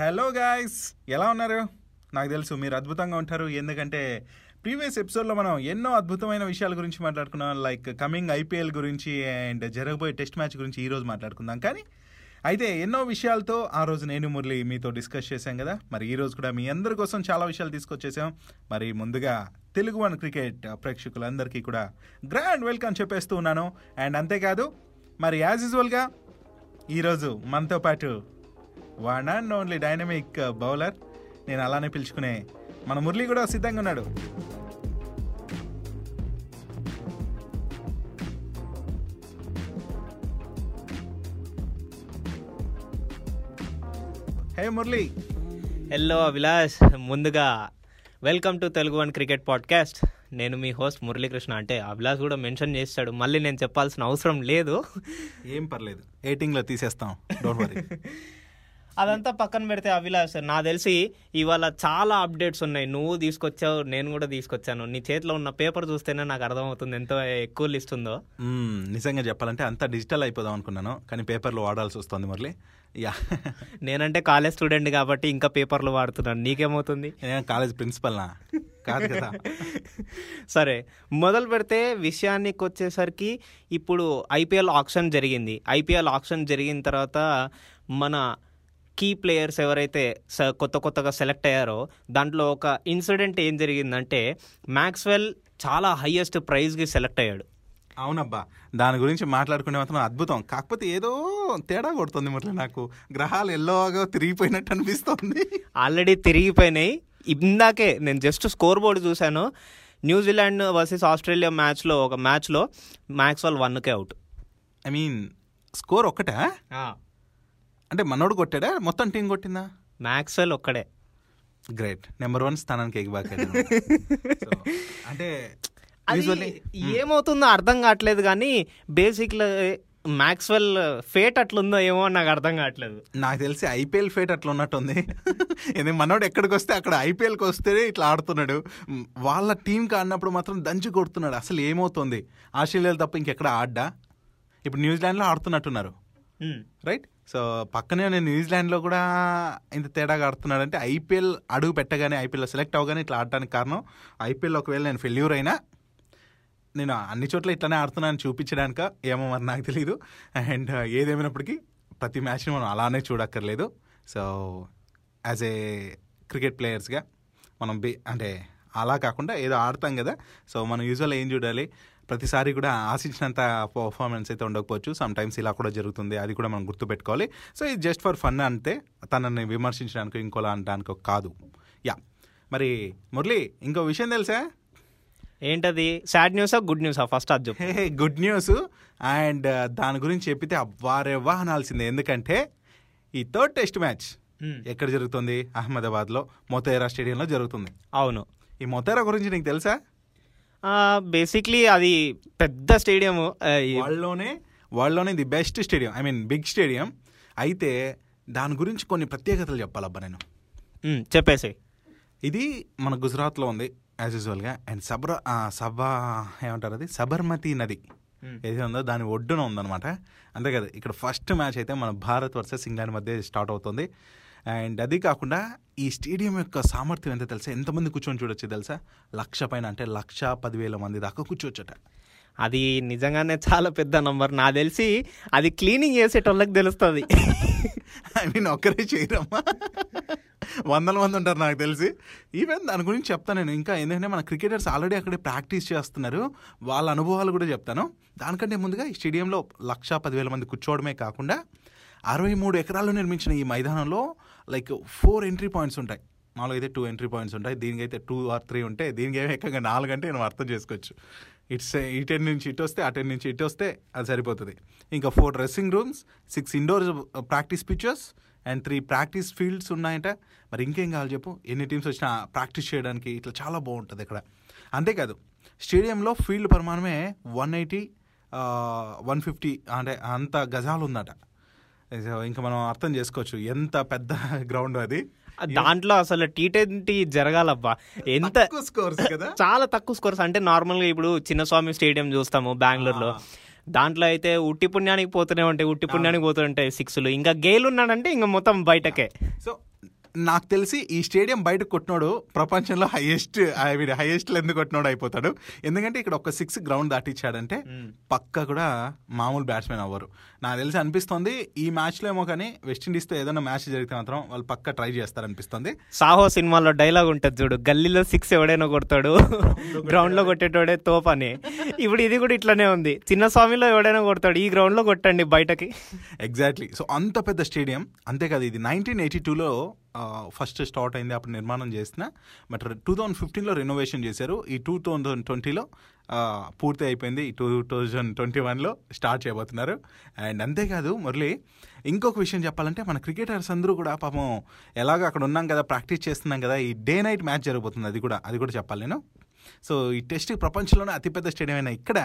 Hello guys ఎలా ఉన్నారు? నాకు తెలుసు మీరు అద్భుతంగా ఉంటారు. ఎందుకంటే ప్రీవియస్ ఎపిసోడ్లో మనం ఎన్నో అద్భుతమైన విషయాల గురించి మాట్లాడుకున్నాం. లైక్ కమింగ్ ఐపీఎల్ గురించి అండ్ జరగబోయే టెస్ట్ మ్యాచ్ గురించి ఈరోజు మాట్లాడుకుందాం. కానీ అయితే ఎన్నో విషయాలతో ఆ రోజు నేను మురళి మీతో డిస్కస్ చేశాం కదా. మరి ఈరోజు కూడా మీ అందరి కోసం చాలా విషయాలు తీసుకొచ్చేసాం. మరి ముందుగా తెలుగు వన్ క్రికెట్ ప్రేక్షకులందరికీ కూడా గ్రాండ్ వెల్కమ్ చెప్పేస్తూ ఉన్నాను. అండ్ అంతేకాదు మరి యాజ్ యూజువల్గా ఈరోజు మనతో పాటు one and only dynamic bowler. నేను అలానే పిలుచుకునే మన మురళి కూడా సిద్ధంగా ఉన్నాడు. హే మురళి. హలో అభిలాష్ ముందుగా welcome to Telugu one cricket podcast నేను మీ హోస్ట్ మురళీకృష్ణ. అంటే అభిలాష్ కూడా మెన్షన్ చేస్తాడు. మళ్ళీ నేను చెప్పాల్సిన అవసరం లేదు. ఏం పర్లేదు. ఎయిటింగ్లో తీసేస్తాం. డోంట్ వరీ అదంతా పక్కన పెడితే అభిలాష్ నా తెలిసి ఇవాళ చాలా అప్డేట్స్ ఉన్నాయి. నువ్వు తీసుకొచ్చావు నేను కూడా తీసుకొచ్చాను. నీ చేతిలో ఉన్న పేపర్ చూస్తేనే నాకు అర్థమవుతుంది ఎంత ఎక్కువ లిస్ట్ ఉందో. నిజంగా చెప్పాలంటే అంతా డిజిటల్ అయిపోదాం అనుకున్నాను కానీ పేపర్లో వాడాల్సి వస్తుంది మురళి. యా. నేనంటే కాలేజ్ స్టూడెంట్ కాబట్టి ఇంకా పేపర్లు వాడుతున్నాను. నీకేమవుతుంది? నేను కాలేజ్ ప్రిన్సిపల్నా? కాదు కదా. సరే మొదలు పెడితే విషయానికి వచ్చేసరికి ఇప్పుడు ఐపీఎల్ ఆప్షన్ జరిగింది. ఐపీఎల్ ఆప్షన్ జరిగిన తర్వాత మన కీ ప్లేయర్స్ ఎవరైతే స- కొత్త కొత్తగా సెలెక్ట్ అయ్యారో దాంట్లో ఒక ఇన్సిడెంట్ ఏం జరిగిందంటే మ్యాక్స్వెల్ చాలా హైయెస్ట్ ప్రైజ్కి సెలెక్ట్ అయ్యాడు. అవునబ్బా. దాని గురించి మాట్లాడుకునే మాత్రం అద్భుతం. కాకపోతే ఏదో తేడా కొడుతుంది మురళి నాకు. గ్రహాలు ఎల్లోగా తిరిగిపోయినట్టు అనిపిస్తుంది. ఆల్రెడీ తిరిగిపోయినాయి. ఇందాకే నేను జస్ట్ స్కోర్ బోర్డు చూశాను న్యూజిలాండ్ వర్సెస్ ఆస్ట్రేలియా మ్యాచ్లో ఒక మ్యాచ్లో మ్యాక్స్వెల్ వన్కే అవుట్ ఐ మీన్ స్కోర్ ఒక్కటా? అంటే మనోడు కొట్టాడా? మొత్తం టీం కొట్టిందా? మ్యాక్స్వెల్ ఒక్కడే. గ్రేట్ నెంబర్ వన్ స్థానానికి ఎగిబాక అంటే usually- ఏమవుతుందో అర్థం కావట్లేదు కానీ బేసిక్ మ్యాక్స్వెల్ ఫేట్ అట్లుందో ఏమో నాకు అర్థం కావట్లేదు. నాకు తెలిసి ఐపీఎల్ ఫేట్ అట్లా ఉన్నట్టుంది ఇది మనోడు ఎక్కడికి వస్తే అక్కడ ఐపీఎల్కి వస్తేనే ఇట్లా ఆడుతున్నాడు. వాళ్ళ టీంకి ఆడినప్పుడు మాత్రం దంచి కొడుతున్నాడు. అసలు ఏమవుతుంది? ఆస్ట్రేలియాలో తప్ప ఇంకెక్కడ ఆడ్డా? ఇప్పుడు న్యూజిలాండ్లో ఆడుతున్నట్టున్నారు. రైట్ సో పక్కనే నేను న్యూజిలాండ్లో కూడా ఇంత తేడాగా ఆడుతున్నాడంటే ఐపీఎల్ అడుగు పెట్టగానే ఐపీఎల్లో సెలెక్ట్ అవగానే ఇట్లా ఆడటానికి కారణం. ఐపీఎల్ ఒకవేళ నేను ఫెయిల్యూర్ అయినా నేను అన్ని చోట్ల ఇట్లానే ఆడుతున్నాను చూపించడానిక ఏమో మరి నాకు తెలియదు అండ్ ఏదేమైనప్పటికీ ప్రతి మ్యాచ్ని మనం అలానే చూడక్కర్లేదు. సో యాజ్ ఏ క్రికెట్ ప్లేయర్స్గా మనం బి అంటే అలా కాకుండా ఏదో ఆడతాం కదా. సో మనం యూజువల్ ఏం చూడాలి? ప్రతిసారి కూడా ఆశించినంత పర్ఫార్మెన్స్ అయితే ఉండకపోవచ్చు. సమ్ టైమ్స్ ఇలా కూడా జరుగుతుంది. అది కూడా మనం గుర్తుపెట్టుకోవాలి. సో ఇది జస్ట్ ఫర్ ఫన్ అంతే. తనని విమర్శించడానికి ఇంకోలా అనడానికి కాదు. యా మరి మురళి ఇంకో విషయం తెలుసా? ఏంటది? సాడ్ న్యూసా గుడ్ న్యూసా ఫస్ట్ అది చెప్పు. గుడ్ న్యూస్ అండ్ దాని గురించి చెప్పితే అవ్వారెవ్వా అనాల్సిందే. ఎందుకంటే ఈ థర్డ్ టెస్ట్ మ్యాచ్. ఎక్కడ జరుగుతుంది? అహ్మదాబాద్లో మొతేరా స్టేడియంలో జరుగుతుంది. అవును. ఈ మొతేరా గురించి నీకు తెలుసా? బేసిక్లీ అది పెద్ద స్టేడియం వాళ్ళలోనే వాళ్ళలోనే the best stadium. I mean big stadium అయితే దాని గురించి కొన్ని ప్రత్యేకతలు చెప్పాలబ్బా నేను. చెప్పేసి ఇది మన గుజరాత్లో ఉంది యాజ్ యూజువల్గా అండ్ సబ్ర సబా ఏమంటారు అది? సబర్మతి నది. ఏది ఉందో దాని ఒడ్డున ఉందన్నమాట. అంతే కదా ఇక్కడ ఫస్ట్ మ్యాచ్ అయితే మన భారత్ వర్సెస్ ఇంగ్లాండ్ మధ్య స్టార్ట్ అవుతుంది. అండ్ అది కాకుండా ఈ స్టేడియం యొక్క సామర్థ్యం ఎంత తెలుసా? ఎంతమంది కూర్చొని చూడొచ్చు తెలుసా? లక్ష పైన అంటే లక్ష పదివేల మంది దాకా కూర్చోవచ్చట. అది నిజంగానే చాలా పెద్ద నంబర్ నాకు తెలిసి అది క్లీనింగ్ చేసేటోళ్ళకి తెలుస్తుంది. ఐ మీన్ ఒక్కరే చేయరమ్మా. వందల మంది ఉంటారు నాకు తెలిసి. ఈవెన్ దాని గురించి చెప్తాను నేను. ఇంకా ఎందుకంటే మన క్రికెటర్స్ ఆల్రెడీ అక్కడే ప్రాక్టీస్ చేస్తున్నారు. వాళ్ళ అనుభవాలు కూడా చెప్తాను. దానికంటే ముందుగా ఈ స్టేడియంలో లక్ష పదివేల మంది కూర్చోవడమే కాకుండా అరవై మూడు ఎకరాల్లో నిర్మించిన ఈ మైదానంలో లైక్ ఫోర్ ఎంట్రీ పాయింట్స్ ఉంటాయి. మామూలుగా అయితే టూ ఎంట్రీ పాయింట్స్ ఉంటాయి. దీనికైతే టూ ఆర్ త్రీ ఉంటే దీనికి ఏమి ఏకంగా నాలుగు అంటే మనం అర్థం చేసుకోవచ్చు. ఇట్స్ ఇటెన్ నుంచి ఇటు వస్తే అటెన్ నుంచి ఇటు వస్తే అది సరిపోతుంది. ఇంకా four dressing rooms six indoor practice pictures and three practice fields ఉన్నాయంట. మరి ఇంకేం కావాలి చెప్పు? ఎన్ని టీమ్స్ వచ్చినా ప్రాక్టీస్ చేయడానికి ఇట్లా చాలా బాగుంటుంది ఇక్కడ. అంతేకాదు స్టేడియంలో ఫీల్డ్ పరిమాణమే వన్ ఎయిటీ వన్ ఫిఫ్టీ అంటే అంత గజాలు ఉందట ఇంకా మనం అర్థం చేసుకోవచ్చు. ఎంత పెద్ద గ్రౌండ్ అది. దాంట్లో అసలు టీ ట్వంటీ జరగాలబ్బా. ఎంత స్కోర్స్ కదా. చాలా తక్కువ స్కోర్స్. అంటే నార్మల్గా ఇప్పుడు చిన్నస్వామి స్టేడియం చూస్తాము బెంగళూరులో. దాంట్లో అయితే ఉట్టి పుణ్యానికి పోతూనే ఉంటాయి ఉట్టి పుణ్యానికి పోతుంటాయి సిక్స్లు ఇంకా గేల్ ఉన్నాడంటే ఇంకా మొత్తం బయటకే. సో నాకు తెలిసి ఈ స్టేడియం బయట కొట్టినోడు ప్రపంచంలో highest I mean highest length కొట్టినోడు అయిపోతాడు. ఎందుకంటే ఇక్కడ ఒక సిక్స్ గ్రౌండ్ దాటిచ్చాడంటే పక్క కూడా మామూలు బ్యాట్స్మెన్ అవ్వరు. నాకు తెలిసి అనిపిస్తుంది ఈ మ్యాచ్లో ఏమో కానీ వెస్టిండీస్తో ఏదైనా మ్యాచ్ జరిగితే మాత్రం వాళ్ళు పక్క ట్రై చేస్తారు అనిపిస్తుంది సాహో సినిమాలో డైలాగ్ ఉంటుంది చూడు గల్లీలో సిక్స్ ఎవడైనా కొడతాడు గ్రౌండ్లో కొట్టేటోడే తోపని. ఇప్పుడు ఇది కూడా ఇట్లానే ఉంది చిన్న స్వామిలో ఎవడైనా కొడతాడు ఈ గ్రౌండ్లో కొట్టండి బయటకి. ఎగ్జాక్ట్లీ సో అంత పెద్ద స్టేడియం అంతేకాదు ఇది నైన్టీన్ ఎయిటీ టూలో ఫస్ట్ స్టార్ట్ అయింది అప్పుడు నిర్మాణం చేసిన. బట్ టూ థౌజండ్ ఫిఫ్టీన్లో రెనోవేషన్ చేశారు. ఈ టూ థౌజండ్ ట్వంటీలో పూర్తి అయిపోయింది. ఈ టూ థౌజండ్ ట్వంటీ వన్లో స్టార్ట్ చేయబోతున్నారు. అండ్ అంతేకాదు మురళి ఇంకొక విషయం చెప్పాలంటే మన క్రికెటర్స్ అందరూ కూడా పాపం ఎలాగ అక్కడ ఉన్నాం కదా ప్రాక్టీస్ చేస్తున్నాం కదా ఈ డే నైట్ మ్యాచ్ జరగబోతుంది. అది కూడా అది కూడా చెప్పాలి నేను. సో ఈ టెస్ట్ ప్రపంచంలోనే అతిపెద్ద స్టేడియం అయిన ఇక్కడ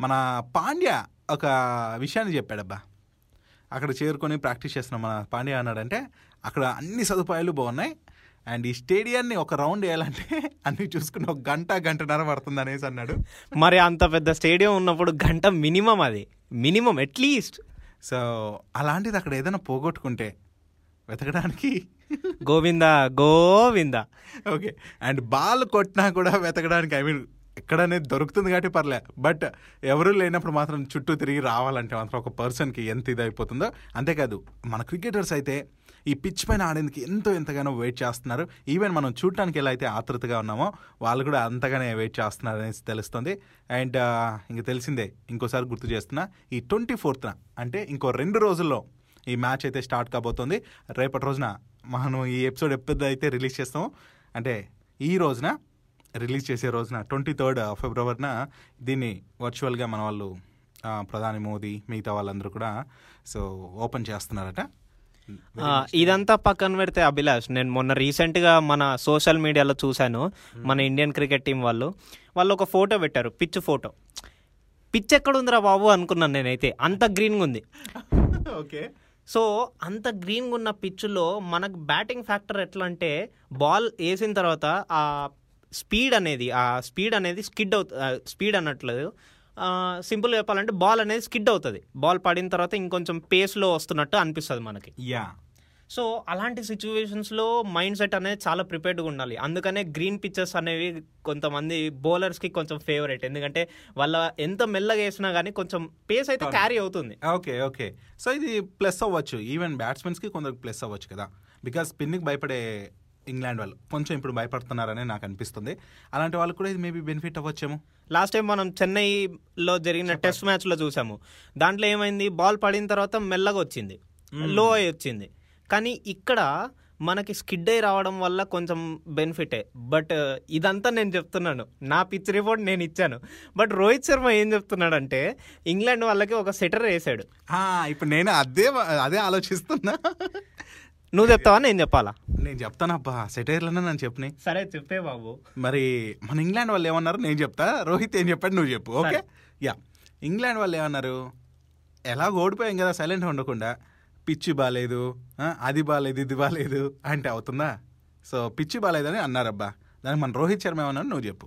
మన పాండ్య ఒక విషయాన్ని చెప్పాడబ్బా. అక్కడ చేరుకొని ప్రాక్టీస్ చేస్తున్న మన పాండ్య అన్నాడంటే అక్కడ అన్ని సదుపాయాలు బాగున్నాయి. అండ్ ఈ స్టేడియాన్ని ఒక రౌండ్ వేయాలంటే అన్ని చూసుకుని ఒక గంట గంటన్నర పడుతుంది అనేసి అన్నాడు. మరి అంత పెద్ద స్టేడియం ఉన్నప్పుడు గంట మినిమం అది. మినిమం అట్లీస్ట్ సో అలాంటిది అక్కడ ఏదైనా పోగొట్టుకుంటే వెతకడానికి Govinda Govinda. Okay. And ball కొట్టినా కూడా వెతకడానికి ఐ మీన్ ఎక్కడనే దొరుకుతుంది కాబట్టి పర్లే. బట్ ఎవరు లేనప్పుడు మాత్రం చుట్టూ తిరిగి రావాలంటే మాత్రం ఒక పర్సన్కి ఎంత ఇది అయిపోతుందో అంతేకాదు మన క్రికెటర్స్ అయితే ఈ పిచ్ పైన ఆడేందుకు ఎంతో ఎంతగానో వెయిట్ చేస్తున్నారు. ఈవెన్ మనం చూడటానికి ఎలా అయితే ఆతృతగా ఉన్నామో వాళ్ళు కూడా అంతగానే వెయిట్ చేస్తున్నారు అనేసి తెలుస్తుంది. అండ్ ఇంక తెలిసిందే ఇంకోసారి గుర్తు చేస్తున్నా ఈ ట్వంటీ ఫోర్త్న అంటే ఇంకో రెండు రోజుల్లో ఈ మ్యాచ్ అయితే స్టార్ట్ కాబోతుంది. రేపటి రోజున మనం ఈ ఎపిసోడ్ ఎప్పుడు అయితే రిలీజ్ చేస్తామో అంటే ఈ రోజున రిలీజ్ చేసే రోజున ట్వంటీ థర్డ్ ఫిబ్రవరిన దీన్ని వర్చువల్గా మన వాళ్ళు ప్రధాని మోదీ మిగతా వాళ్ళందరూ కూడా సో ఓపెన్ చేస్తున్నారట. ఇదంతా పక్కన పెడితే అభిలాష్ నేను మొన్న రీసెంట్గా మన సోషల్ మీడియాలో చూశాను మన ఇండియన్ క్రికెట్ టీం వాళ్ళు. వాళ్ళు ఒక ఫోటో పెట్టారు పిచ్ ఫోటో. పిచ్ ఎక్కడ ఉందిరా బాబు అనుకున్నాను నేనైతే అంత గ్రీన్గా ఉంది. ఓకే. సో అంత గ్రీన్గా ఉన్న పిచ్లో మనకు బ్యాటింగ్ ఫ్యాక్టర్ ఎట్లా అంటే బాల్ వేసిన తర్వాత ఆ స్పీడ్ అనేది ఆ స్పీడ్ అనేది స్కిడ్ అవుతుంది స్పీడ్ అన్నట్లేదు. సింపుల్ చెప్పాలంటే బాల్ అనేది స్కిడ్ అవుతుంది. బాల్ పడిన తర్వాత ఇంకొంచెం పేస్లో వస్తున్నట్టు అనిపిస్తుంది మనకి. యా. సో అలాంటి సిచ్యువేషన్స్లో మైండ్ సెట్ అనేది చాలా ప్రిపేర్డ్గా ఉండాలి. అందుకనే గ్రీన్ పిక్చర్స్ అనేవి కొంతమంది బౌలర్స్కి కొంచెం ఫేవరెట్ ఎందుకంటే వాళ్ళ ఎంత మెల్లగా వేసినా కానీ కొంచెం పేస్ అయితే క్యారీ అవుతుంది. Okay okay. సో ఇది ప్లస్ అవ్వచ్చు. ఈవెన్ బ్యాట్స్మెన్స్కి కొందరికి ప్లస్ అవ్వచ్చు కదా. బికాస్ స్పిన్కి భయపడే ఇంగ్లాండ్ వాళ్ళు. కొంచెం ఇప్పుడు భయపడుతున్నారని నాకు అనిపిస్తుంది. అలాంటి వాళ్ళకి కూడా ఇది మేబీ బెనిఫిట్ అవ్వచ్చేమో. లాస్ట్ టైం మనం చెన్నైలో జరిగిన టెస్ట్ మ్యాచ్లో చూసాము. దాంట్లో ఏమైంది? బాల్ పడిన తర్వాత మెల్లగా వచ్చింది. లో అయి వచ్చింది. కానీ ఇక్కడ మనకి స్కిడ్ అయి రావడం వల్ల కొంచెం బెనిఫిటే బట్ ఇదంతా నేను చెప్తున్నాను. నా పిచ్ రిపోర్ట్ నేను ఇచ్చాను. బట్ రోహిత్ శర్మ ఏం చెప్తున్నాడంటే ఇంగ్లాండ్ వాళ్ళకి ఒక సెటర్ వేసాడు. ఇప్పుడు నేను అదే అదే ఆలోచిస్తున్నా. నువ్వు చెప్తావా? నేను చెప్పాలా? నేను చెప్తానబ్బా. సెటైర్లోనే నన్ను చెప్పినాయి. సరే చెప్పే బాబు. మరి మన ఇంగ్లాండ్ వాళ్ళు ఏమన్నారు? నేను చెప్తా. రోహిత్ ఏం చెప్పాడు నువ్వు చెప్పు ఓకే? యా. ఇంగ్లాండ్ వాళ్ళు ఏమన్నారు? ఎలాగ ఓడిపోయాం కదా సైలెంట్ ఉండకుండా. పిచ్చి బాగాలేదు ఆ, అది బాగాలేదు ఇది బాగాలేదు అంటే అవుతుందా? సో పిచ్చి బాగాలేదని అన్నారబ్బా. దానికి మన రోహిత్ శర్మ ఏమన్నారు నువ్వు చెప్పు.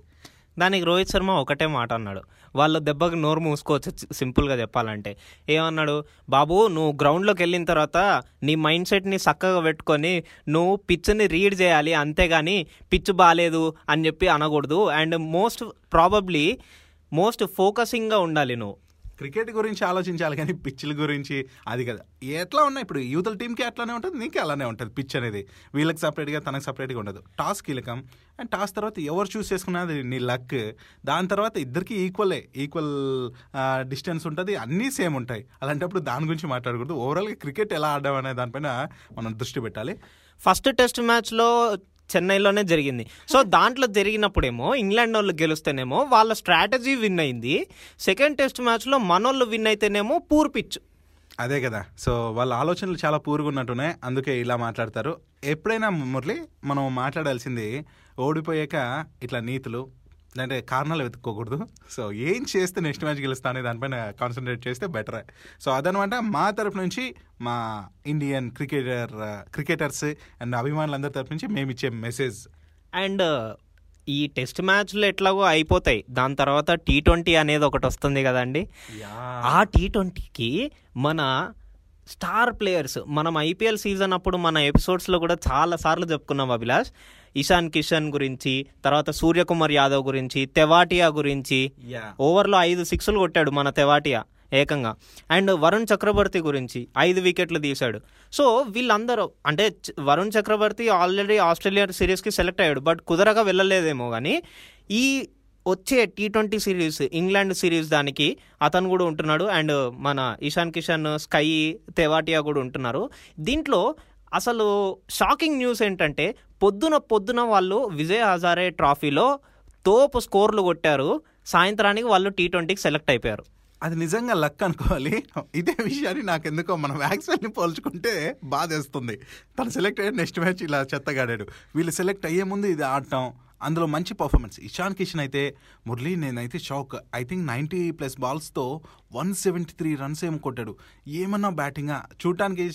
దానికి రోహిత్ శర్మ ఒకటే మాట అన్నాడు. వాళ్ళ దెబ్బకి నోరు మూసుకోవచ్చు సింపుల్గా చెప్పాలంటే. ఏమన్నాడు? బాబు నువ్వు గ్రౌండ్లోకి వెళ్ళిన తర్వాత నీ మైండ్ సెట్ని చక్కగా పెట్టుకొని నువ్వు పిచ్ని రీడ్ చేయాలి అంతేగాని పిచ్ బాగాలేదు అని చెప్పి అనకూడదు. అండ్ మోస్ట్ ప్రాబబ్లీ మోస్ట్ ఫోకసింగ్గా ఉండాలి నువ్వు. క్రికెట్ గురించి ఆలోచించాలి కానీ పిచ్ల గురించి అది కదా. ఎట్లా ఉన్నాయి? ఇప్పుడు యూతల టీంకి అట్లానే ఉంటుంది నీకే అలానే ఉంటుంది పిచ్ అనేది. వీళ్ళకి సపరేట్గా తనకి సపరేట్గా ఉండదు. టాస్ కీలకం. అండ్ టాస్ తర్వాత ఎవరు చూస్ చేసుకున్నది? నీ లక్ దాని తర్వాత ఇద్దరికి ఈక్వలే ఈక్వల్ డిస్టెన్స్ ఉంటుంది అన్నీ సేమ్ ఉంటాయి. అలాంటప్పుడు దాని గురించి మాట్లాడకూడదు. ఓవరాల్గా క్రికెట్ ఎలా ఆడడం అనే దానిపైన మనం దృష్టి పెట్టాలి. ఫస్ట్ టెస్ట్ మ్యాచ్లో చెన్నైలోనే జరిగింది. సో దాంట్లో జరిగినప్పుడేమో ఇంగ్లాండ్ వాళ్ళు గెలుస్తేనేమో వాళ్ళ స్ట్రాటజీ విన్ అయింది. సెకండ్ టెస్ట్ మ్యాచ్లో మనోళ్ళు విన్ అయితేనేమో పూర్ పిచ్. అదే కదా. సో వాళ్ళ ఆలోచనలు చాలా పూరుగా ఉన్నట్టున్నాయి. అందుకే ఇలా మాట్లాడతారు. ఎప్పుడైనా మురళి మనం మాట్లాడాల్సింది ఓడిపోయాక ఇట్లా నీతులు అంటే కారణాలు వెతుక్కోకూడదు. సో ఏం చేస్తే నెక్స్ట్ మ్యాచ్ గెలుస్తా అనే దానిపైన కాన్సన్ట్రేట్ చేస్తే బెటర్ సో అదనమాట మా తరపు నుంచి మా ఇండియన్ క్రికెటర్ క్రికెటర్స్ అండ్ అభిమానులందరి తరపు నుంచి మేము ఇచ్చే మెసేజ్ అండ్ ఈ టెస్ట్ మ్యాచ్లు ఎట్లాగో అయిపోతాయి. దాని తర్వాత టీ ట్వంటీ అనేది ఒకటి వస్తుంది కదండి. ఆ టీ ట్వంటీకి మన స్టార్ ప్లేయర్స్ మనం ఐపీఎల్ సీజన్ అప్పుడు మన ఎపిసోడ్స్లో కూడా చాలా సార్లు చెప్పుకున్నాం అభిలాష్. ఇషాన్ కిషన్ గురించి తర్వాత సూర్యకుమార్ యాదవ్ గురించి తెవాటియా గురించి. ఓవర్లో ఐదు సిక్స్లు కొట్టాడు మన తెవాటియా ఏకంగా. అండ్ వరుణ్ చక్రవర్తి గురించి ఐదు వికెట్లు తీశాడు. సో వీళ్ళందరూ అంటే వరుణ్ చక్రవర్తి ఆల్రెడీ ఆస్ట్రేలియా సిరీస్కి సెలెక్ట్ అయ్యాడు బట్ కుదరక వెళ్ళలేదేమో కానీ ఈ వచ్చే T twenty series England series దానికి అతను కూడా ఉంటున్నాడు అండ్ మన ఇషాన్ కిషన్ స్కై తెవాటియా కూడా ఉంటున్నారు. దీంట్లో అసలు షాకింగ్ న్యూస్ ఏంటంటే పొద్దున పొద్దున వాళ్ళు విజయ్ హజారే ట్రాఫీలో తోపు స్కోర్లు కొట్టారు. సాయంత్రానికి వాళ్ళు టీ ట్వంటీకి సెలెక్ట్ అయిపోయారు. అది నిజంగా లక్ అనుకోవాలి. ఇదే విషయాన్ని నాకు ఎందుకో మన వ్యాక్సిన్ని పోల్చుకుంటే బాధేస్తుంది. తను సెలెక్ట్ అయ్యాడు నెక్స్ట్ మ్యాచ్ ఇలా చెత్తగాడాడు. వీళ్ళు సెలెక్ట్ అయ్యే ముందు ఇది ఆడటం. అందులో మంచి పర్ఫార్మెన్స్ ఇషాన్ కిషన్ అయితే మురళి నేనైతే shock I think ninety plus బాల్స్తో one seventy three runs ఏమో కొట్టాడు. ఏమన్నా బ్యాటింగా చూడటానికి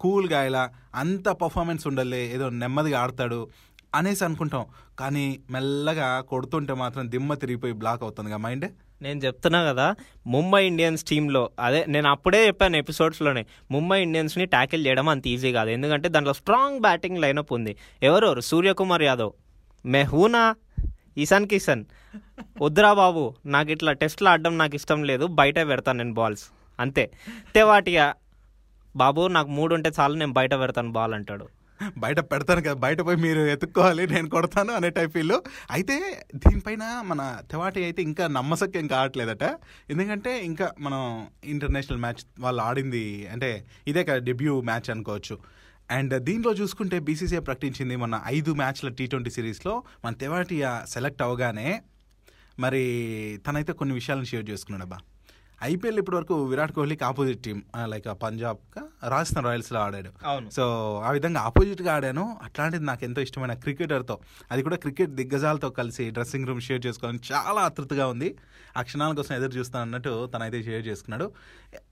కూల్గా ఇలా అంత పర్ఫార్మెన్స్ ఉండలే. ఏదో నెమ్మదిగా ఆడతాడు అనేసి అనుకుంటాం. కానీ మెల్లగా కొడుతుంటే మాత్రం దిమ్మ తిరిగిపోయి బ్లాక్ అవుతుందిగా. మైండ్ నేను చెప్తున్నా కదా ముంబై ఇండియన్స్ టీంలో అదే నేను అప్పుడే చెప్పాను ఎపిసోడ్స్లోనే ముంబై ఇండియన్స్ని ట్యాకిల్ చేయడం అంత ఈజీ కాదు. ఎందుకంటే దాంట్లో స్ట్రాంగ్ బ్యాటింగ్ లైనప్ ఉంది. ఎవరెవరు సూర్యకుమార్ యాదవ్. మెహూనా ఇషాన్ కిషన్ వద్దురా బాబు నాకు ఇట్లా టెస్ట్లు ఆడడం నాకు ఇష్టం లేదు బయట పెడతాను నేను బాల్స్ అంతే తెవాటియా బాబు నాకు మూడు ఉంటే చాలు నేను బయట పెడతాను బాల్ అంటాడు బయట పెడతాను కదా బయట పోయి మీరు ఎత్తుక్కోవాలి నేను కొడతాను అనే టైప్ వీళ్ళు అయితే దీనిపైన మన తెవాటి అయితే ఇంకా నమ్మసక్యం కావట్లేదట ఎందుకంటే ఇంకా మనం ఇంటర్నేషనల్ మ్యాచ్ వాళ్ళు ఆడింది అంటే ఇదే కదా డెబ్యూ మ్యాచ్ అనుకోవచ్చు। అండ్ దీంట్లో చూసుకుంటే బీసీసీఐ ప్రకటించింది మన ఐదు మ్యాచ్ల టీ ట్వంటీ సిరీస్లో. మన తెవాటియా సెలెక్ట్ అవగానే మరి తనైతే కొన్ని విషయాలను షేర్ చేసుకున్నాడు అబ్బా. ఐపీఎల్ ఇప్పటి వరకు విరాట్ కోహ్లీకి opposite team like Punjab Rajasthan రాయల్స్లో ఆడాడు. అవును. సో ఆ విధంగా ఆపోజిట్గా ఆడాను. అట్లాంటిది నాకు ఎంతో ఇష్టమైన క్రికెటర్తో అది కూడా క్రికెట్ దిగ్గజాలతో కలిసి డ్రెస్సింగ్ రూమ్ షేర్ చేసుకోవాలని చాలా ఆతృతగా ఉంది. ఆ క్షణాల కోసం ఎదురు చూస్తాను అన్నట్టు తనైతే షేర్ చేసుకున్నాడు.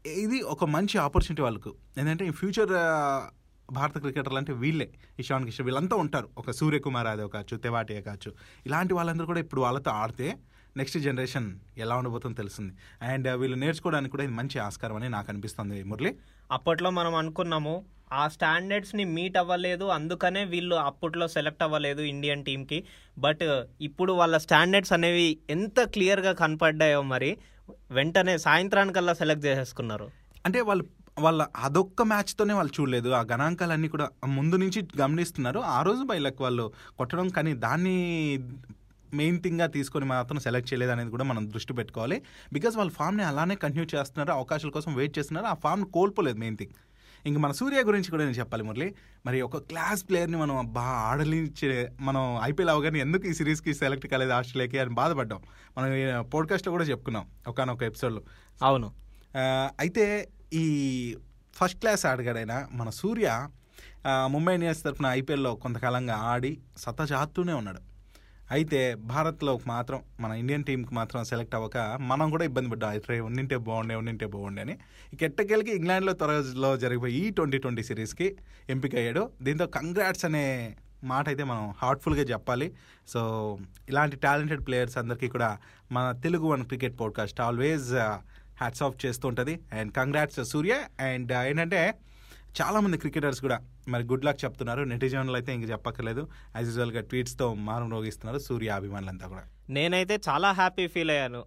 ఇది ఒక మంచి ఆపర్చునిటీ వాళ్ళకు. ఏంటంటే ఫ్యూచర్ భారత క్రికెటర్లు అంటే వీళ్ళే. ఇషాన్ కిషన్ వీళ్ళంతా ఉంటారు. ఒక సూర్యకుమార్ యాదవ్ కావచ్చు తెవాటియా కావచ్చు. ఇలాంటి వాళ్ళందరూ కూడా ఇప్పుడు వాళ్ళతో ఆడితే నెక్స్ట్ జనరేషన్ ఎలా ఉండబోతుందో తెలుస్తుంది. అండ్ వీళ్ళు నేర్చుకోవడానికి కూడా ఇది మంచి ఆస్కారం అని నాకు అనిపిస్తుంది మురళి. అప్పట్లో మనం అనుకున్నాము ఆ స్టాండర్డ్స్ని మీట్ అవ్వలేదు. అందుకనే వీళ్ళు అప్పట్లో సెలెక్ట్ అవ్వలేదు ఇండియన్ టీంకి బట్ ఇప్పుడు వాళ్ళ స్టాండర్డ్స్ అనేవి ఎంత క్లియర్గా కనపడ్డాయో మరి వెంటనే సాయంత్రానికల్లా సెలెక్ట్ చేసేసుకున్నారు. అంటే వాళ్ళు వాళ్ళ అదొక్క మ్యాచ్తోనే వాళ్ళు చూడలేదు. ఆ గణాంకాలన్నీ కూడా ముందు నుంచి గమనిస్తున్నారు. ఆ రోజు బయలకు వాళ్ళు కొట్టడం కానీ దాన్ని మెయిన్ థింగ్గా తీసుకొని మాత్రం సెలెక్ట్ చేయలేదు అనేది కూడా మనం దృష్టి పెట్టుకోవాలి. బికాజ్ వాళ్ళ ఫామ్ని అలానే కంటిన్యూ చేస్తున్నారు అవకాశాల కోసం వెయిట్ చేస్తున్నారు ఆ ఫామ్ కోల్పోలేదు మెయిన్ థింగ్ ఇంక మన సూర్య గురించి కూడా నేను చెప్పాలి మురళి. మరి ఒక క్లాస్ ప్లేయర్ని మనం బాగా ఆడలించే మనం ఐపీఎల్ అవగానే ఎందుకు ఈ సిరీస్కి సెలెక్ట్ కాలేదు ఆస్ట్రేలియాకి అని బాధపడ్డాం. మనం పోడ్కాస్ట్లో కూడా చెప్పుకున్నాం ఒకనొక ఎపిసోడ్లో అవును. అయితే ఈ ఫస్ట్ క్లాస్ ఆడగాడైన మన సూర్య ముంబై ఇండియన్స్ తరఫున ఐపీఎల్లో కొంతకాలంగా ఆడి సత్తా చాస్తూనే ఉన్నాడు. అయితే భారత్లో మాత్రం మన ఇండియన్ టీంకి మాత్రం సెలెక్ట్ అవ్వక మనం కూడా ఇబ్బంది పడ్డాం. రే ఉండింటే బాగుండే ఉండింటే బాగుండే అని. ఇక ఎట్టకెళ్ళకి ఇంగ్లాండ్లో త్వరలో జరిగిపోయి ఈ ట్వంటీ ట్వంటీ సిరీస్కి ఎంపిక అయ్యాడు దీంతో కంగ్రాట్స్ అనే మాట అయితే మనం హార్ట్ఫుల్గా చెప్పాలి. సో ఇలాంటి టాలెంటెడ్ ప్లేయర్స్ అందరికీ కూడా మన Telugu one cricket podcast always hats off చేస్తూ ఉంటుంది and congrats Surya and uh, ఏంటంటే చాలామంది క్రికెటర్స్ కూడా మరి గుడ్ లక్ చెప్తున్నారు. నెటిజన్లు అయితే ఇంక చెప్పక్కర్లేదు. యాజ్ యూజువల్గా ట్వీట్స్తో మారం రోగిస్తున్నారు సూర్య అభిమానులంతా కూడా. నేనైతే చాలా హ్యాపీ ఫీల్ అయ్యాను.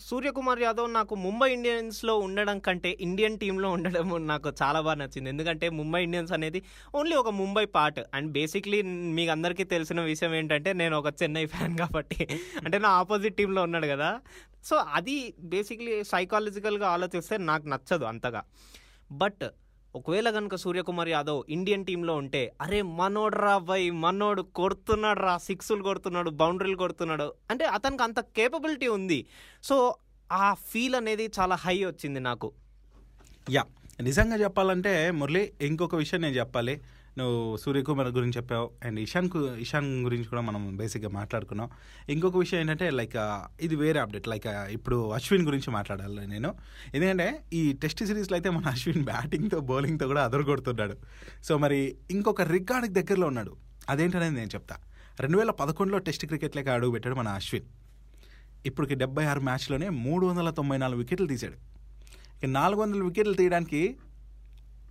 సూర్యకుమార్ యాదవ్ నాకు ముంబై ఇండియన్స్లో ఉండడం కంటే ఇండియన్ టీంలో ఉండడం నాకు చాలా బాగా నచ్చింది. ఎందుకంటే ముంబై ఇండియన్స్ అనేది ఓన్లీ ఒక ముంబై పార్ట్ అండ్ బేసిక్లీ మీకు అందరికీ తెలిసిన విషయం ఏంటంటే నేను ఒక చెన్నై ఫ్యాన్ కాబట్టి. అంటే నా ఆపోజిట్ టీంలో ఉన్నాడు కదా. సో అది బేసిక్లీ సైకాలజికల్గా ఆలోచిస్తే నాకు నచ్చదు అంతగా. బట్ ఒకవేళ కనుక సూర్యకుమార్ యాదవ్ ఇండియన్ టీంలో ఉంటే అరే మనోడు రా బై మనోడు కొడుతున్నాడు రా సిక్స్లు కొడుతున్నాడు బౌండరీలు కొడుతున్నాడు అంటే అతనికి అంత కేపబిలిటీ ఉంది. సో ఆ ఫీల్ అనేది చాలా హై వచ్చింది నాకు. యా నిజంగా చెప్పాలంటే మురళి ఇంకొక విషయం నేను చెప్పాలి. నువ్వు సూర్యకుమార్ గురించి చెప్పావు అండ్ ఇషాన్ కు- ఇషాన్ గురించి కూడా మనం బేసిక్గా మాట్లాడుకున్నాం. ఇంకొక విషయం ఏంటంటే లైక్ ఇది వేరే అప్డేట్. లైక్ ఇప్పుడు అశ్విన్ గురించి మాట్లాడాలి నేను. ఎందుకంటే ఈ టెస్ట్ సిరీస్లో అయితే మన అశ్విన్ బ్యాటింగ్తో బౌలింగ్తో కూడా అదరగొడుతున్నాడు. సో మరి ఇంకొక రికార్డుకి దగ్గరలో ఉన్నాడు. అదేంటనేది నేను చెప్తా. రెండు వేల పదకొండులో టెస్ట్ క్రికెట్లోకి అడుగు పెట్టాడు మన అశ్విన్. ఇప్పటికి డెబ్బై ఆరు మ్యాచ్లోనే మూడు వందల తొంభై నాలుగు వికెట్లు తీశాడు. ఇక నాలుగు వందల వికెట్లు తీయడానికి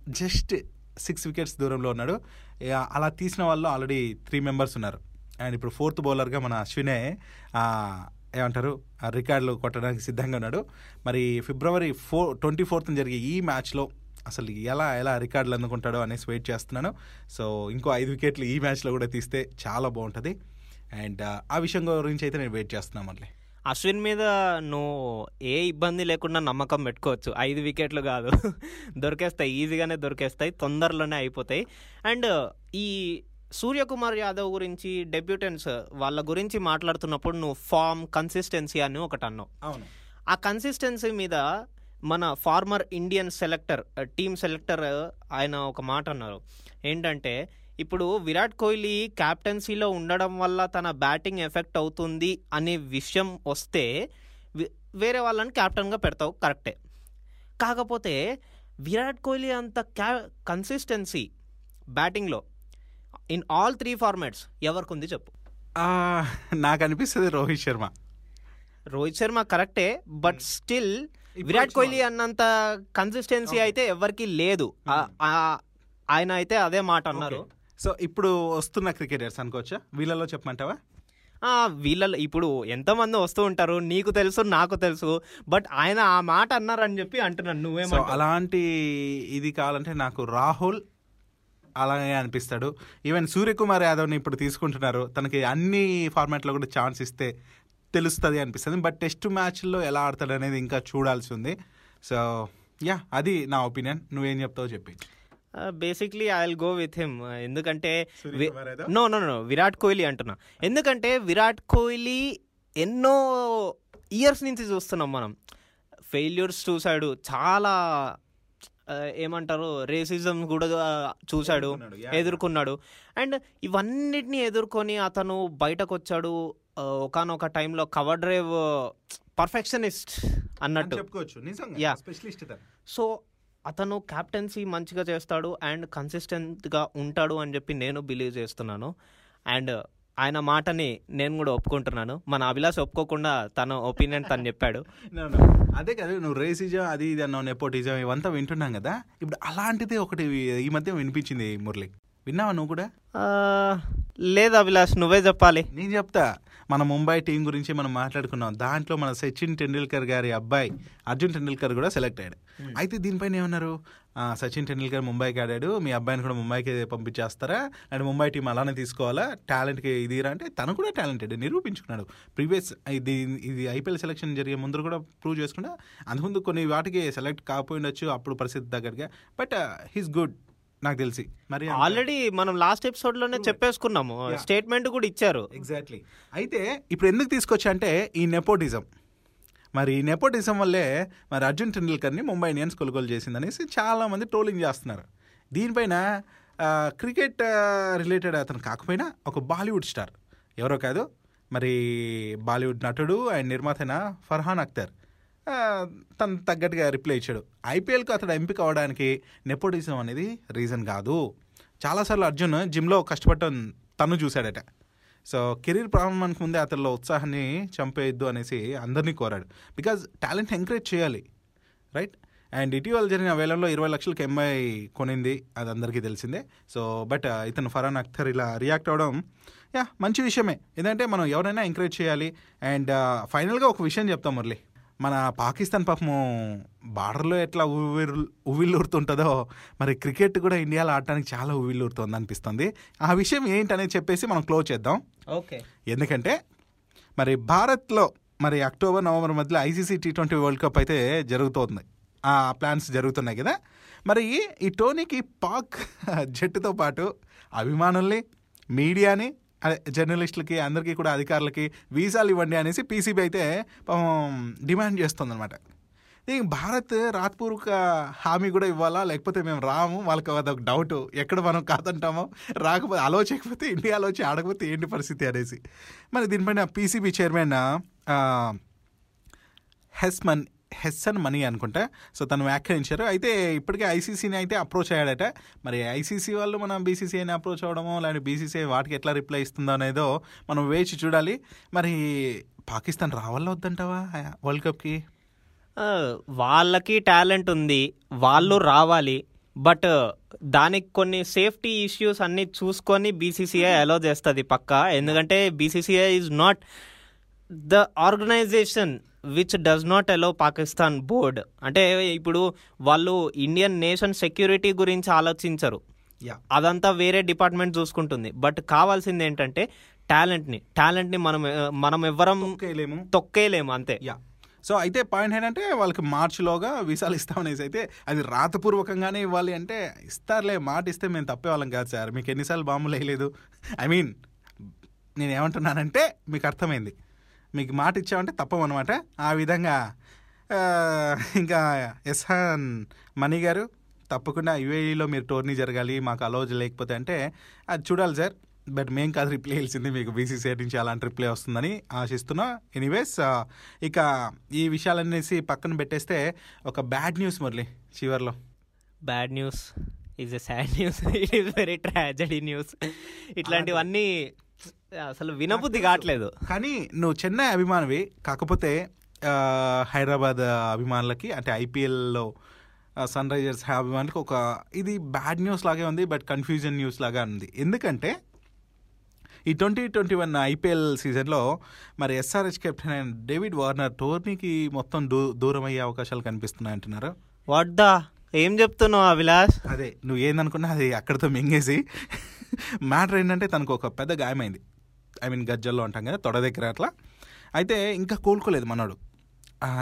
జస్ట్ సిక్స్ వికెట్స్ దూరంలో ఉన్నాడు. అలా తీసిన వాళ్ళు ఆల్రెడీ త్రీ మెంబర్స్ ఉన్నారు. అండ్ ఇప్పుడు ఫోర్త్ బౌలర్గా మన అశ్వినే ఏమంటారు ఆ రికార్డులు కొట్టడానికి సిద్ధంగా ఉన్నాడు. మరి ఫిబ్రవరి ఫోర్ ట్వంటీ ఫోర్త్ జరిగే ఈ మ్యాచ్లో అసలు ఎలా ఎలా రికార్డులు అందుకుంటాడో అనేసి వెయిట్ చేస్తున్నాను. సో ఇంకో ఐదు వికెట్లు ఈ మ్యాచ్లో కూడా తీస్తే చాలా బాగుంటుంది. అండ్ ఆ విషయం గురించి అయితే నేను వెయిట్ చేస్తున్నాను మళ్ళీ. అశ్విన్ మీద నువ్వు ఏ ఇబ్బంది లేకుండా నమ్మకం పెట్టుకోవచ్చు. ఐదు వికెట్లు కాదు. దొరికేస్తాయి. ఈజీగానే దొరికేస్తాయి. తొందరలోనే అయిపోతాయి. అండ్ ఈ సూర్యకుమార్ యాదవ్ గురించి డెబ్యూటెంట్స్ వాళ్ళ గురించి మాట్లాడుతున్నప్పుడు నువ్వు ఫామ్ కన్సిస్టెన్సీ అని ఒకటి అన్నావు. అవును. ఆ కన్సిస్టెన్సీ మీద మన former Indian selector team selector ఆయన ఒక మాట అన్నారు. ఏంటంటే ఇప్పుడు విరాట్ కోహ్లీ క్యాప్టెన్సీలో ఉండడం వల్ల తన బ్యాటింగ్ ఎఫెక్ట్ అవుతుంది అనే విషయం వస్తే వేరే వాళ్ళని క్యాప్టెన్గా పెడతావు కరెక్టే. కాకపోతే విరాట్ కోహ్లీ అంత క్యా కన్సిస్టెన్సీ బ్యాటింగ్లో ఇన్ ఆల్ త్రీ ఫార్మాట్స్ ఎవరికి ఉంది చెప్పు. నాకు అనిపిస్తుంది రోహిత్ శర్మ. రోహిత్ శర్మ కరెక్టే బట్ స్టిల్ విరాట్ కోహ్లీ అన్నంత కన్సిస్టెన్సీ అయితే ఎవరికి లేదు. ఆయన అయితే అదే మాట అన్నారు. సో ఇప్పుడు వస్తున్న క్రికెటర్స్ అనుకోవచ్చా? వీళ్ళలో చెప్పమంటావా? ఆ, వీళ్ళ ఇప్పుడు ఎంతమంది వస్తూ ఉంటారు? నీకు తెలుసు నాకు తెలుసు. బట్ ఆయన ఆ మాట అన్నారని చెప్పి అంటున్నాను. సో నువ్వేమంటావు అలాంటి ఇది కావాలంటే నాకు రాహుల్ అలాగే అనిపిస్తాడు. ఈవెన్ సూర్యకుమార్ యాదవ్ని ఇప్పుడు తీసుకుంటున్నారు. తనకి అన్ని ఫార్మాట్లో కూడా ఛాన్స్ ఇస్తే తెలుస్తుంది అనిపిస్తుంది. బట్ టెస్ట్ మ్యాచ్లో ఎలా ఆడతాడు అనేది ఇంకా చూడాల్సి ఉంది. సో యా అది నా ఒపీనియన్. నువ్వేం చెప్తావో చెప్పి basically I will go with him ఎందుకంటే? No no no Virat Kohli అంటున్నా. ఎందుకంటే విరాట్ కోహ్లీ ఎన్నో ఇయర్స్ నుంచి చూస్తున్నాం మనం. ఫెయిల్యూర్స్ చూశాడు. చాలా ఆ, ఏమంటారు? రేసిజం కూడా చూశాడు. ఎదుర్కొన్నాడు, అండ్ ఇవన్నిటిని ఎదుర్కొని అతను బయటకు వచ్చాడు ఒకనొక టైంలో కవర్ డ్రైవ్ పర్ఫెక్షనిస్ట్ అన్నట్టు. చెప్పుకోవచ్చు. సో అతను క్యాప్టెన్సీ మంచిగా చేస్తాడు అండ్ కన్సిస్టెంట్గా ఉంటాడు అని చెప్పి నేను బిలీవ్ చేస్తున్నాను. అండ్ uh, ఆయన మాటని నేను కూడా ఒప్పుకుంటున్నాను. మన అభిలాష్ ఒప్పుకోకుండా తన ఒపీనియన్ తను చెప్పాడు. అదే కదా నువ్వు రేసిజం అది ఇది అన్నావు నెపోటిజం ఇవంతా వింటున్నాం కదా. ఇప్పుడు అలాంటిది ఒకటి ఈ మధ్య వినిపించింది మురళి. విన్నావా నువ్వు కూడా? లేదు అభిలాష్ నువ్వే చెప్పాలి. నేను చెప్తా. మన ముంబై టీం గురించి మనం మాట్లాడుకున్నాం. దాంట్లో మన సచిన్ టెండూల్కర్ గారి అబ్బాయి అర్జున్ టెండూల్కర్ కూడా సెలెక్ట్ అయ్యాడు. అయితే దీనిపైన ఏమన్నారు? సచిన్ టెండూల్కర్ ముంబైకి ఆడాడు. మీ అబ్బాయిని కూడా ముంబైకి పంపించేస్తారా? అండ్ ముంబై టీం అలానే తీసుకోవాలా? టాలెంట్కి ఇది అంటే తను కూడా టాలెంటెడ్ నిరూపించుకున్నాడు. ప్రీవియస్ ఇది ఇది ఐపీఎల్ సెలెక్షన్ జరిగే ముందు కూడా ప్రూవ్ చేసుకున్నా. అంతకుముందు కొన్ని వాటికి సెలెక్ట్ కాకపోయిండొచ్చు అప్పుడు పరిస్థితి తగ్గట్టుగా. బట్ హీస్ గుడ్ నాకు తెలిసి. మరి ఆల్రెడీ మనం లాస్ట్ ఎపిసోడ్లోనే చెప్పేసుకున్నాము. స్టేట్మెంట్ కూడా ఇచ్చారు. ఎగ్జాక్ట్లీ అయితే ఇప్పుడు ఎందుకు తీసుకొచ్చా అంటే ఈ నెపోటిజం మరి ఈ నెపోటిజం వల్లే మరి అర్జున్ టెండూల్కర్ని ముంబై ఇండియన్స్ కొనుగోలు చేసిందనేసి చాలామంది ట్రోలింగ్ చేస్తున్నారు. దీనిపైన క్రికెట్ రిలేటెడ్ అతను కాకపోయినా ఒక బాలీవుడ్ స్టార్. ఎవరో కాదు మరి బాలీవుడ్ నటుడు అండ్ నిర్మాత ఫర్హాన్ అఖ్తర్ ఆ, తను తగ్గట్టుగా రిప్లై ఇచ్చాడు. ఐపీఎల్కి అతడు ఎంపిక అవడానికి నెపోటిజం అనేది రీజన్ కాదు. చాలాసార్లు అర్జున్ జిమ్లో కష్టపడటం తను చూశాడట. సో కెరీర్ ప్రారంభానికి ముందే అతనిలో ఉత్సాహాన్ని చంపేయద్దు అనేసి అందరినీ కోరాడు. బికాజ్ టాలెంట్ ఎంకరేజ్ చేయాలి. రైట్? అండ్ ఇటీవల జరిగిన వేలంలో ఇరవై లక్షలకి ఎంఐ కొనింది అది అందరికీ తెలిసిందే. సో బట్ ఇతను ఫరాన్ అఖ్తర్ ఇలా రియాక్ట్ అవ్వడం యా మంచి విషయమే. ఎందుకంటే మనం ఎవరైనా ఎంకరేజ్ చేయాలి. అండ్ ఫైనల్గా ఒక విషయం చెప్తాం మురళి. మన పాకిస్తాన్ పాపము బార్డర్లో ఎట్లా ఉవ్విరు ఉవ్విల్లూరుతుంటుందో మరి క్రికెట్ కూడా ఇండియాలో ఆడటానికి చాలా ఉవ్విల్లూరుతుంది అనిపిస్తుంది. ఆ విషయం ఏంటనేది చెప్పేసి మనం క్లోజ్ చేద్దాం. ఓకే. ఎందుకంటే మరి భారత్లో మరి అక్టోబర్ నవంబర్ మధ్యలో ICC T twenty World Cup అయితే జరుగుతోంది. ఆ ప్లాన్స్ జరుగుతున్నాయి కదా. మరి ఈ టోనీకి పాక్ జట్టుతో పాటు అభిమానుల్ని మీడియాని జర్నలిస్టులకి అందరికీ కూడా అధికారులకి వీసాలు ఇవ్వండి అనేసి పీసీబీ అయితే డిమాండ్ చేస్తుందన్నమాట. దీనికి భారత్ రాత్పూర్వక హామీ కూడా ఇవ్వాలా? లేకపోతే మేము రాము? వాళ్ళకి అదొక డౌట్. ఎక్కడ మనం కాదంటామో? రాకపోతే అలో చేయకపోతే ఇండియాలో వచ్చి ఆడకపోతే ఏంటి పరిస్థితి అనేసి. మరి దీనిపైన పీసీబీ చైర్మన్ హెస్మన్ హెస్సన్ మనీ అనుకుంటా. సో తను వ్యాఖ్యానించారు. అయితే ఇప్పటికే ఐసీసీని అయితే అప్రోచ్ అయ్యాడట. మరి ఐసీసీ వాళ్ళు మన బీసీసీఐని అప్రోచ్ అవ్వడమో లేదంటే బీసీసీఐ వాటికి ఎట్లా రిప్లై ఇస్తుందో అనేదో మనం వేచి చూడాలి. మరి పాకిస్తాన్ రావాలా వద్దంటావా వరల్డ్ కప్కి? వాళ్ళకి టాలెంట్ ఉంది. వాళ్ళు రావాలి. బట్ దానికి కొన్ని సేఫ్టీ ఇష్యూస్ అన్ని చూసుకొని బీసీసీఐ అలో చేస్తుంది పక్క. ఎందుకంటే BCCI is not the organization which does not allow Pakistan board అంటే ఇప్పుడు వాళ్ళు ఇండియన్ నేషన్ సెక్యూరిటీ గురించి ఆలోచించరు. యా అదంతా వేరే డిపార్ట్మెంట్ చూసుకుంటుంది. బట్ కావాల్సింది ఏంటంటే టాలెంట్ని టాలెంట్ని మనం మనం ఎవ్వరం తొక్కేయలేము. అంతే. యా సో అయితే పాయింట్ ఏంటంటే వాళ్ళకి మార్చిలోగా వీసాలు ఇస్తామనేసి అయితే అది రాతపూర్వకంగానే ఇవ్వాలి అంటే ఇస్తారులే మాట ఇస్తే మేము తప్పే వాళ్ళం కాదు సార్. మీకు ఎన్నిసార్లు బాంబులు వేయలేదు. ఐ మీన్ నేను ఏమంటున్నానంటే మీకు అర్థమైంది. మీకు మాట ఇచ్చామంటే తప్పమన్నమాట ఆ విధంగా ఇంకా ఎస్హాన్ మణి గారు తప్పకుండా యుఏఈలో మీరు టోర్నీ జరగాలి మాకు అలౌజ్ లేకపోతే అంటే అది చూడాలి సార్. బట్ మేం కాదు రిప్లై ఇల్సింది మీకు బీసీసీ నుంచి అలాంటి రిప్లై వస్తుందని ఆశిస్తున్నా. ఎనీవేస్ ఇక ఈ విషయాలనేసి పక్కన పెట్టేస్తే ఒక బ్యాడ్ న్యూస్ మురళి చివర్లో. Bad news is a sad news it is very tragedy news ఇట్లాంటివన్నీ అసలు వినబుద్ధి కావట్లేదు. కానీ నువ్వు చెన్నై అభిమానివి కాకపోతే హైదరాబాద్ అభిమానులకి అంటే ఐపీఎల్లో సన్ రైజర్స్ అభిమానులకి ఒక ఇది బ్యాడ్ న్యూస్ లాగే ఉంది బట్ కన్ఫ్యూజన్ న్యూస్ లాగా ఉంది. ఎందుకంటే ఈ ట్వంటీ ట్వంటీ వన్ ఐపీఎల్ సీజన్లో మరి ఎస్ఆర్హెచ్ కెప్టెన్ అయిన డేవిడ్ వార్నర్ టోర్నీకి మొత్తం దూ దూరం అయ్యే అవకాశాలు కనిపిస్తున్నాయి అంటున్నారు. వాట్ దా? ఏం చెప్తున్నావు అభిలాష్? అదే నువ్వు ఏందనుకున్నా అది అక్కడితో మింగేసి మ్యాటర్ ఏంటంటే తనకు ఒక పెద్ద గాయమైంది. ఐ మీన్ గజ్జల్లో అంటాం కదా తొడ దగ్గర అట్లా. అయితే ఇంకా కోలుకోలేదు మనోడు.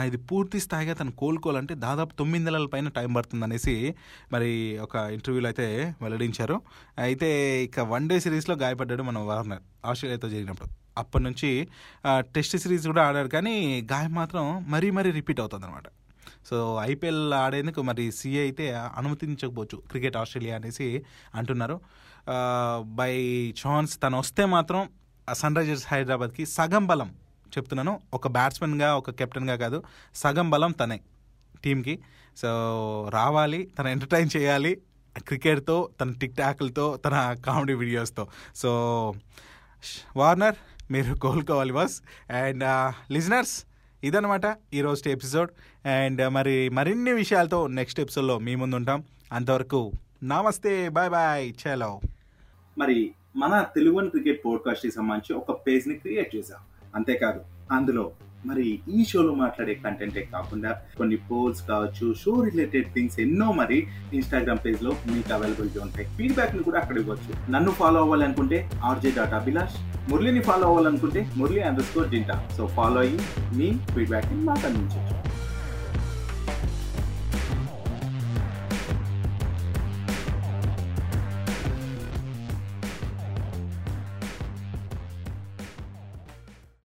ఇది పూర్తి స్థాయిగా తను కోలుకోవాలంటే దాదాపు తొమ్మిది నెలల పైన టైం పడుతుంది అనేసి మరి ఒక ఇంటర్వ్యూలో అయితే వెల్లడించారు. అయితే ఇక వన్ డే సిరీస్లో గాయపడ్డాడు మన వార్నర్ ఆస్ట్రేలియాతో జరిగినప్పుడు. అప్పటి నుంచి టెస్ట్ సిరీస్ కూడా ఆడాడు కానీ గాయం మాత్రం మరీ మరీ రిపీట్ అవుతుంది అనమాట సో ఐపీఎల్ ఆడేందుకు మరి సీఏ అయితే అనుమతించకపోవచ్చు క్రికెట్ ఆస్ట్రేలియా అనేసి అంటున్నారు. బై ఛాన్స్ తను వస్తే మాత్రం సన్ రైజర్స్ హైదరాబాద్కి సగం బలం చెప్తున్నాను. ఒక బ్యాట్స్మెన్గా ఒక కెప్టెన్గా కాదు సగం బలం తనే టీంకి సో రావాలి తను ఎంటర్టైన్ చేయాలి క్రికెట్తో తన టిక్ టాక్లతో తన కామెడీ వీడియోస్తో. సో వార్నర్ మీరు కోలుకోవాలి బాస్. అండ్ లిజనర్స్ ఇదనమాట ఈరోజు ఎపిసోడ్. అండ్ మరి మరిన్ని విషయాలతో నెక్స్ట్ ఎపిసోడ్లో మీ ముందు ఉంటాం అంతవరకు నమస్తే బాయ్ బాయ్ చలో. మరి మన తెలుగు క్రికెట్ పోడ్కాస్ట్కి సంబంధించి ఒక పేజ్ని క్రియేట్ చేశాం. అంతేకాదు అందులో మరి ఈ షోలో మాట్లాడే కంటెంటే కాకుండా కొన్ని పోల్స్ కావచ్చు షో రిలేటెడ్ థింగ్స్ ఎన్నో మరి ఇన్స్టాగ్రామ్ పేజ్లో మీకు అవైలబిలిటీ ఉంటాయి. ఫీడ్బ్యాక్ని కూడా అక్కడ ఇవ్వచ్చు. నన్ను ఫాలో అవ్వాలనుకుంటే ఆర్జే డాట్ అభిలాష్ మురళిని ఫాలో అవ్వాలనుకుంటే మురళి అండర్ స్కోర్ డింటా సో ఫాలో అయ్యి మీ ఫీడ్బ్యాక్ని మాకు అందించవచ్చు.